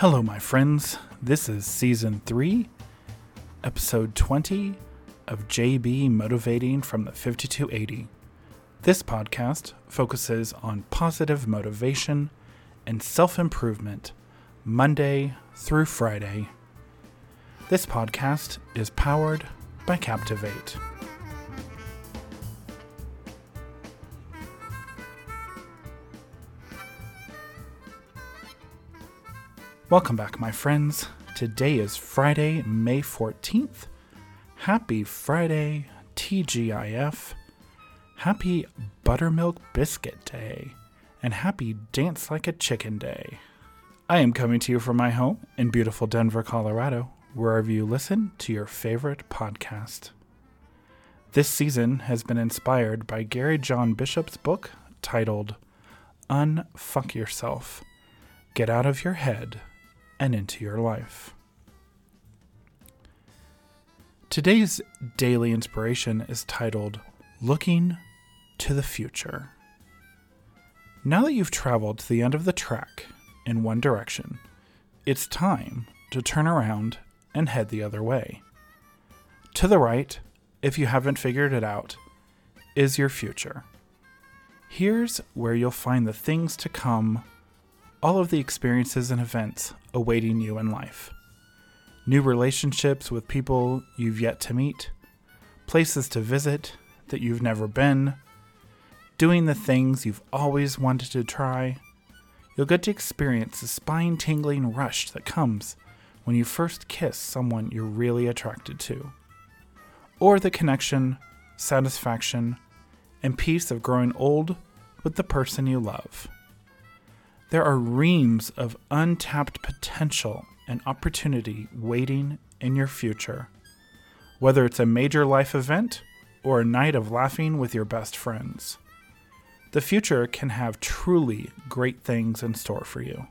Hello, my friends. This is season 3, episode 20 of JB Motivating from the 5280. This podcast focuses on positive motivation and self improvement Monday through Friday. This podcast is powered by Captivate. Welcome back, my friends. Today is Friday, May 14th. Happy Friday, TGIF. Happy Buttermilk Biscuit Day. And happy Dance Like a Chicken Day. I am coming to you from my home in beautiful Denver, Colorado, wherever you listen to your favorite podcast. This season has been inspired by Gary John Bishop's book titled Unfuck Yourself Get Out of Your Head and into your life. Today's daily inspiration is titled Looking to the Future. Now that you've traveled to the end of the track in one direction, it's time to turn around and head the other way. To the right, if you haven't figured it out, is your future. Here's where you'll find the things to come all of the experiences and events awaiting you in life. New relationships with people you've yet to meet, places to visit that you've never been, doing the things you've always wanted to try. You'll get to experience the spine tingling rush that comes when you first kiss someone you're really attracted to, or the connection, satisfaction, and peace of growing old with the person you love. There are reams of untapped potential and opportunity waiting in your future. Whether it's a major life event or a night of laughing with your best friends, the future can have truly great things in store for you.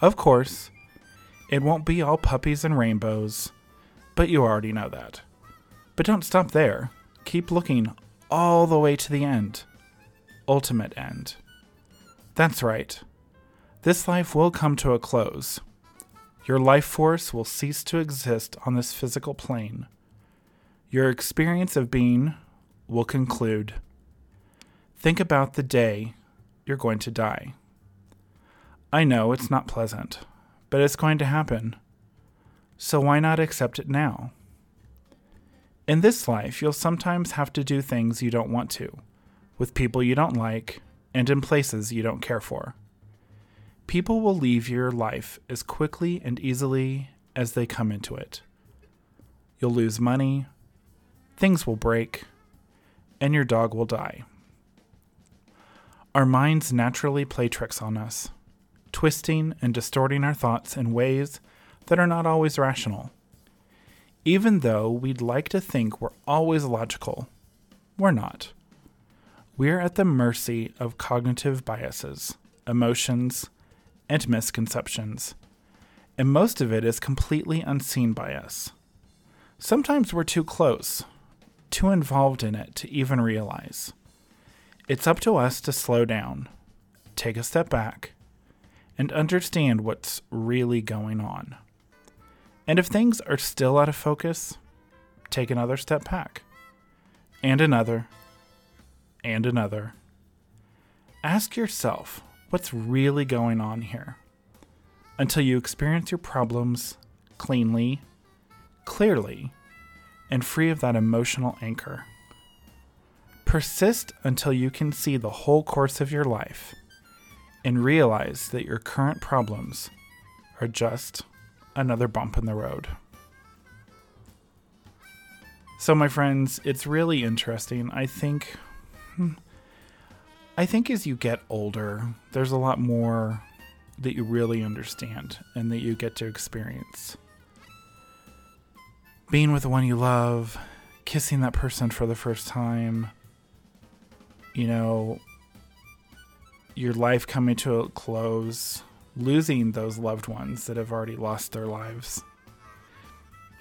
Of course, it won't be all puppies and rainbows, but you already know that. But don't stop there. Keep looking all the way to the end. Ultimate end. That's right. This life will come to a close. Your life force will cease to exist on this physical plane. Your experience of being will conclude. Think about the day you're going to die. I know it's not pleasant, but it's going to happen. So why not accept it now? In this life, you'll sometimes have to do things you don't want to, with people you don't like, and in places you don't care for. People will leave your life as quickly and easily as they come into it. You'll lose money, things will break, and your dog will die. Our minds naturally play tricks on us, twisting and distorting our thoughts in ways that are not always rational. Even though we'd like to think we're always logical, we're not. We're at the mercy of cognitive biases, emotions, and misconceptions. And most of it is completely unseen by us. Sometimes we're too close, too involved in it to even realize. It's up to us to slow down, take a step back, and understand what's really going on. And if things are still out of focus, take another step back, and another, and another. Ask yourself what's really going on here until you experience your problems cleanly, clearly, and free of that emotional anchor. Persist until you can see the whole course of your life and realize that your current problems are just another bump in the road. So, my friends, it's really interesting. I think. Hmm, I think as you get older, there's a lot more that you really understand and that you get to experience. Being with the one you love, kissing that person for the first time, you know, your life coming to a close, losing those loved ones that have already lost their lives.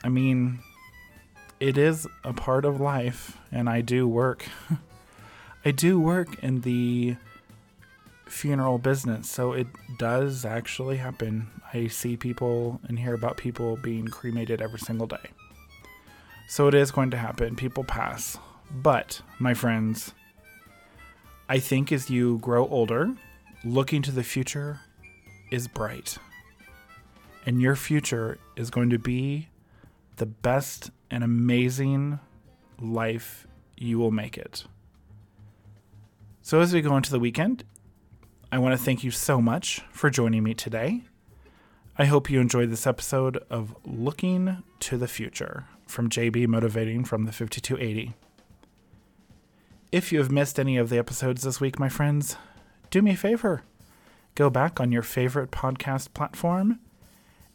I mean, it is a part of life, and I do work I do work in the funeral business, so it does actually happen. I see people and hear about people being cremated every single day. So it is going to happen. People pass. But, my friends, I think as you grow older, looking to the future is bright. And your future is going to be the best and amazing life you will make it. So, as we go into the weekend, I want to thank you so much for joining me today. I hope you enjoyed this episode of Looking to the Future from JB Motivating from the 5280. If you have missed any of the episodes this week, my friends, do me a favor. Go back on your favorite podcast platform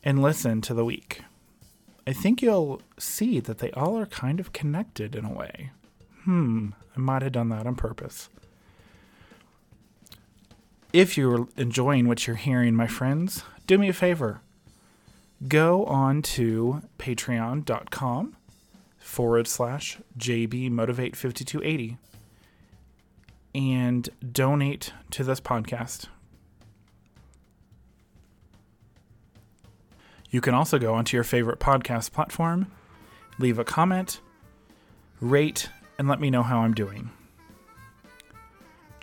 and listen to the week. I think you'll see that they all are kind of connected in a way. Hmm, I might have done that on purpose. If you're enjoying what you're hearing, my friends, do me a favor. Go on to patreon.com forward slash JB Motivate 5280 and donate to this podcast. You can also go onto your favorite podcast platform, leave a comment, rate, and let me know how I'm doing.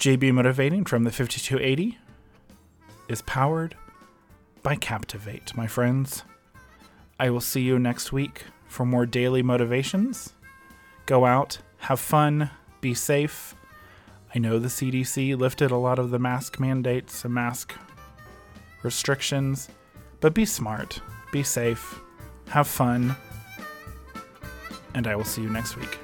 JB Motivating from the 5280 is powered by Captivate, my friends. I will see you next week for more daily motivations. Go out, have fun, be safe. I know the CDC lifted a lot of the mask mandates and mask restrictions, but be smart, be safe, have fun, and I will see you next week.